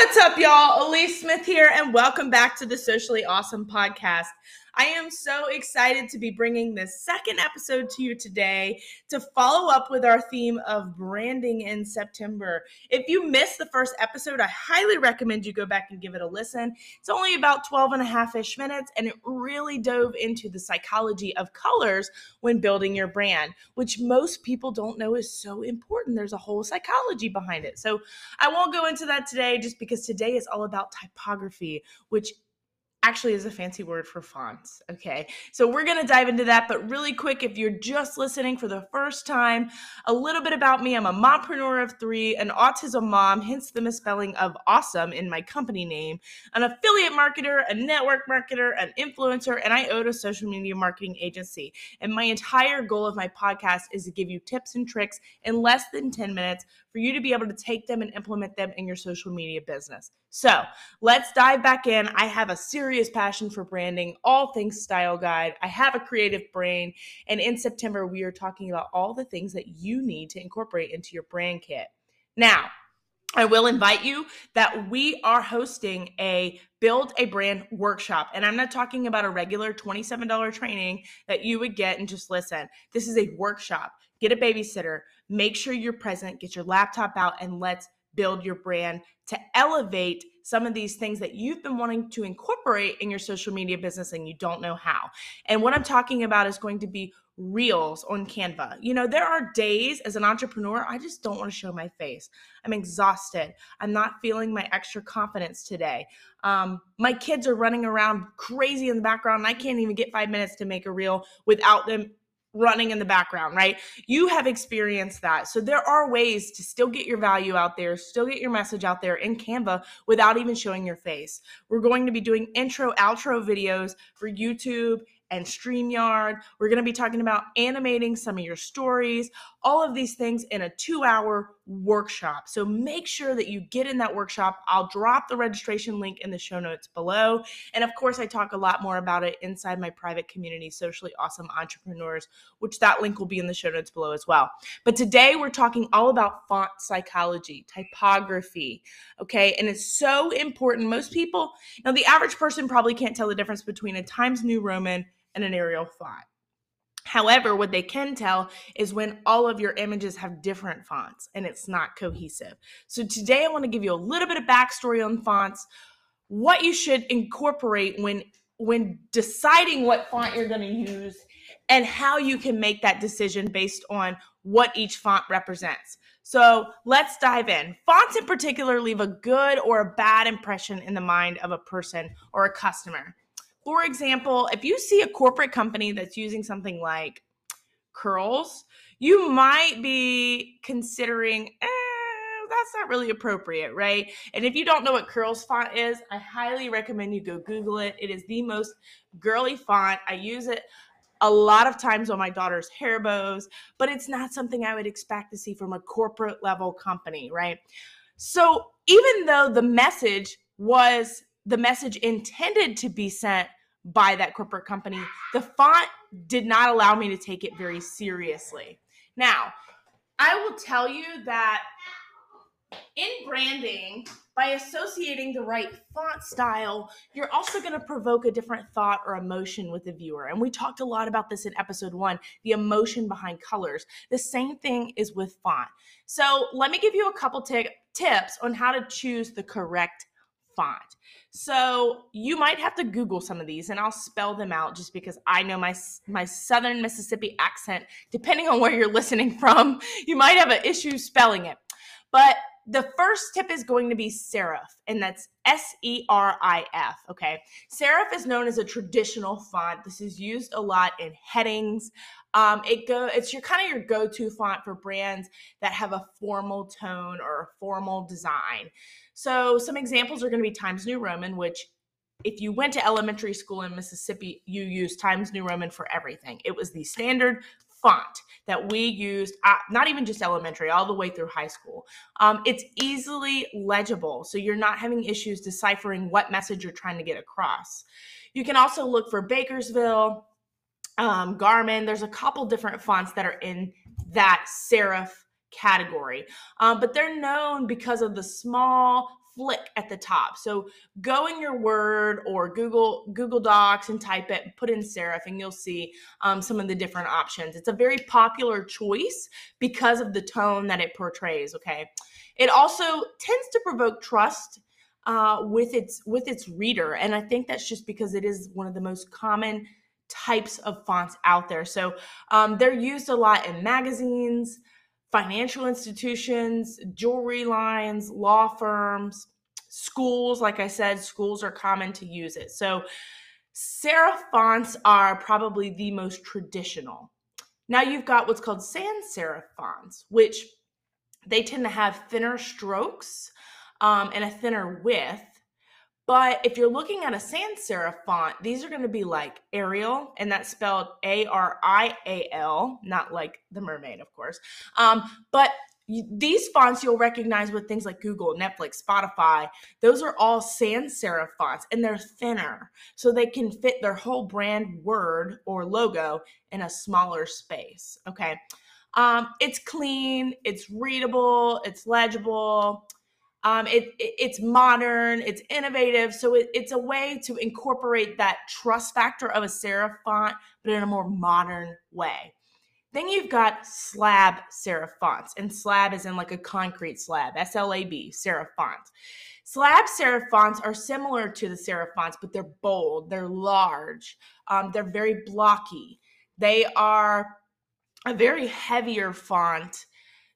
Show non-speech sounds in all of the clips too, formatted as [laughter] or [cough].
What's up, y'all? Alyece Smith here, and welcome back to the Socially Ausome Podcast. I am so excited to be bringing this second episode to you today to follow up with our theme of branding in September. If you missed the first episode, I highly recommend you go back and give it a listen. It's only about 12 and a half ish minutes, and it really dove into the psychology of colors when building your brand, which most people don't know is so important. There's a whole psychology behind it. So I won't go into that today just because today is all about typography, which actually is a fancy word for fonts. Okay. So we're going to dive into that. But really quick, if you're just listening for the first time, a little bit about me. I'm a mompreneur of three, an autism mom, hence the misspelling of awesome in my company name, an affiliate marketer, a network marketer, an influencer, and I own a social media marketing agency. And my entire goal of my podcast is to give you tips and tricks in less than 10 minutes for you to be able to take them and implement them in your social media business. So let's dive back in. I have a serious passion for branding, all things style guide. I have a creative brain. And in September, we are talking about all the things that you need to incorporate into your brand kit. Now, I will invite you that we are hosting a build a brand workshop. And I'm not talking about a regular $27 training that you would get and just listen. This is a workshop. Get a babysitter, make sure you're present, get your laptop out, and let's build your brand to elevate some of these things that you've been wanting to incorporate in your social media business and you don't know how. And what I'm talking about is going to be reels on Canva. You know, there are days as an entrepreneur, I just don't want to show my face. I'm exhausted. I'm not feeling my extra confidence today. Um, my kids are running around crazy in the background, and I can't even get five minutes to make a reel without them running in the background, right? You have experienced that. So there are ways to still get your value out there, still get your message out there in Canva without even showing your face. We're going to be doing intro, outro videos for YouTube and StreamYard. We're going to be talking about animating some of your stories, all of these things in a two hour workshop. So make sure that you get in that workshop. I'll drop the registration link in the show notes below. And of course, I talk a lot more about it inside my private community, Socially Ausome Entrepreneurs, which that link will be in the show notes below as well. But today we're talking all about font psychology, typography. Okay. And it's so important. Most people, now the average person probably can't tell the difference between a Times New Roman and an Arial font. However, what they can tell is when all of your images have different fonts and it's not cohesive. So today I want to give you a little bit of backstory on fonts, what you should incorporate when when deciding what font you're going to use and how you can make that decision based on what each font represents. So let's dive in. Fonts in particular leave a good or a bad impression in the mind of a person or a customer. For example, if you see a corporate company that's using something like Curlz, you might be considering, eh, that's not really appropriate, right? And if you don't know what Curlz font is, I highly recommend you go Google it. It is the most girly font. I use it a lot of times on my daughter's hair bows, but it's not something I would expect to see from a corporate level company, right? So even though the message was the message intended to be sent by that corporate company, the font did not allow me to take it very seriously. Now, I will tell you that in branding, by associating the right font style, you're also going to provoke a different thought or emotion with the viewer. And we talked a lot about this in episode one the emotion behind colors. The same thing is with font. So, let me give you a couple t- tips on how to choose the correct font. So you might have to Google some of these, and I'll spell them out just because I know my my Southern Mississippi accent. Depending on where you're listening [laughs] from, you might have an issue spelling it. But the first tip is going to be serif, and that's S E R I F. Okay, serif is known as a traditional font. This is used a lot in headings. Um, it go it's your kind of your go-to font for brands that have a formal tone or a formal design. So some examples are going to be Times New Roman, which if you went to elementary school in Mississippi, you used Times New Roman for everything. It was the standard font that we used, uh, not even just elementary, all the way through high school. Um, it's easily legible, so you're not having issues deciphering what message you're trying to get across. You can also look for Baskerville, um, Garmin. There's a couple different fonts that are in that serif category. Um, but they're known because of the small flick at the top. So go in your Word or Google Google Docs and type it, put in serif, and you'll see um, some of the different options. It's a very popular choice because of the tone that it portrays. Okay, it also tends to provoke trust uh, with its with its reader, and I think that's just because it is one of the most common types of fonts out there. So um, they're used a lot in magazines financial institutions, jewelry lines, law firms, schools. Like I said, schools are common to use it. So serif fonts are probably the most traditional. Now you've got what's called sans serif fonts, which they tend to have thinner strokes um, and a thinner width. But if you're looking at a sans serif font, these are going to be like Arial, and that's spelled A R I A L, not like the mermaid, of course. Um, but these fonts you'll recognize with things like Google, Netflix, Spotify. Those are all sans serif fonts, and they're thinner, so they can fit their whole brand word or logo in a smaller space. Okay. Um, it's clean, it's readable, it's legible. Um, it, it, it's modern, it's innovative, so it, it's a way to incorporate that trust factor of a serif font, but in a more modern way. Then you've got slab serif fonts, and slab is in like a concrete slab, S L A B, serif fonts. Slab serif fonts are similar to the serif fonts, but they're bold, they're large, um, they're very blocky. They are a very heavier font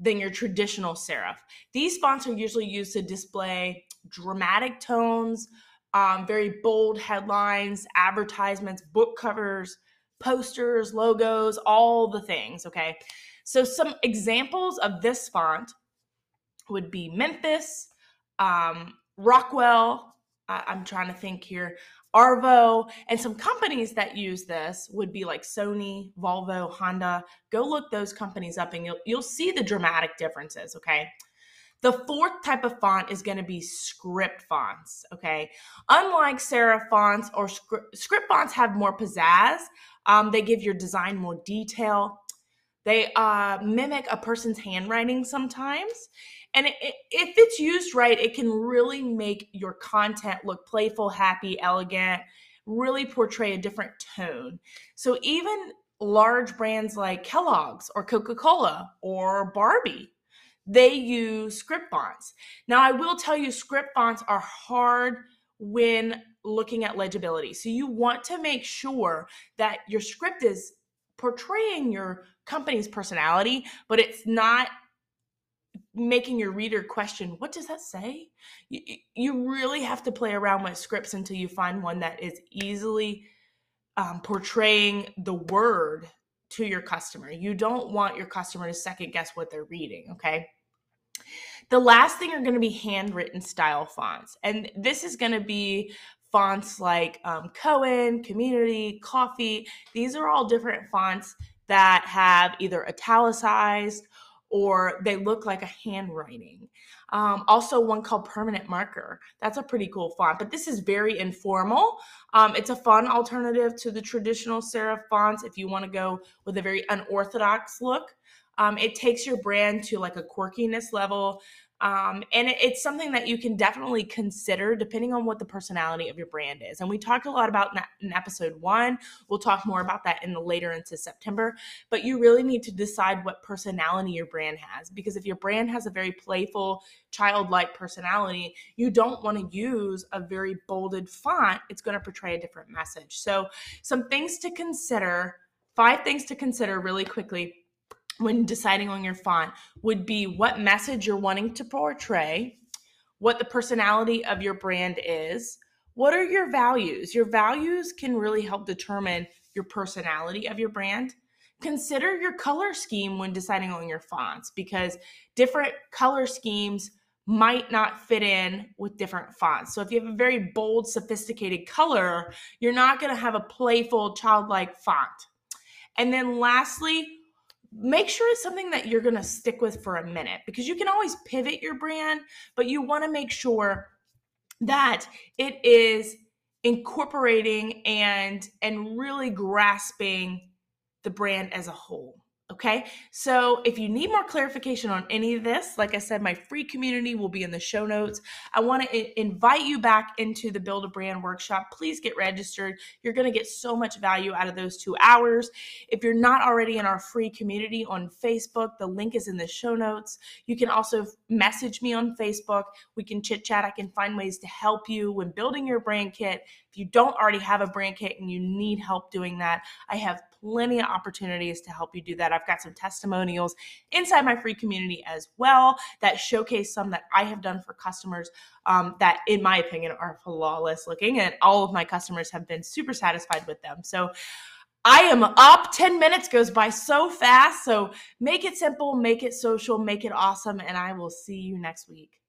than your traditional serif. These fonts are usually used to display dramatic tones, um, very bold headlines, advertisements, book covers, posters, logos, all the things. Okay. So, some examples of this font would be Memphis, um, Rockwell. I'm trying to think here. Arvo, and some companies that use this would be like Sony, Volvo, Honda. Go look those companies up and you'll you'll see the dramatic differences, okay? The fourth type of font is going to be script fonts, okay? Unlike serif fonts or script, script fonts have more pizzazz. Um, they give your design more detail. They uh, mimic a person's handwriting sometimes. And it, it, if it's used right, it can really make your content look playful, happy, elegant, really portray a different tone. So even large brands like Kellogg's or Coca Cola or Barbie, they use script fonts. Now, I will tell you, script fonts are hard when looking at legibility. So you want to make sure that your script is portraying your company's personality, but it's not making your reader question what does that say? You, you really have to play around with scripts until you find one that is easily um, portraying the word to your customer. You don't want your customer to second guess what they're reading okay? The last thing are going to be handwritten style fonts and this is going to be fonts like um, Koen community coffee. These are all different fonts that have either italicized or they look like a handwriting. Um, also, one called Permanent Marker. That's a pretty cool font, but this is very informal. Um, it's a fun alternative to the traditional serif fonts if you want to go with a very unorthodox look. Um, it takes your brand to like a quirkiness level um, and it, it's something that you can definitely consider depending on what the personality of your brand is. And we talked a lot about that in episode one. We'll talk more about that in the later into September. But you really need to decide what personality your brand has because if your brand has a very playful, childlike personality, you don't want to use a very bolded font. It's going to portray a different message. So, some things to consider, five things to consider really quickly when deciding on your font would be what message you're wanting to portray, what the personality of your brand is, what are your values? Your values can really help determine your personality of your brand. Consider your color scheme when deciding on your fonts because different color schemes might not fit in with different fonts. So if you have a very bold, sophisticated color, you're not going to have a playful, childlike font. And then lastly, make sure it's something that you're going to stick with for a minute because you can always pivot your brand, but you want to make sure that it is incorporating and and really grasping the brand as a whole. Okay, so if you need more clarification on any of this, like I said, my free community will be in the show notes. I want to invite you back into the Build a Brand workshop. Please get registered. You're going to get so much value out of those two hours. If you're not already in our free community on Facebook, the link is in the show notes. You can also message me on Facebook. We can chit chat. I can find ways to help you when building your brand kit. If you don't already have a brand kit and you need help doing that, I have plenty of opportunities to help you do that. I've got some testimonials inside my free community as well that showcase some that I have done for customers um, that, in my opinion, are flawless looking. And all of my customers have been super satisfied with them. So, I am up. 10 minutes goes by so fast. So make it simple, make it social, make it awesome. And I will see you next week.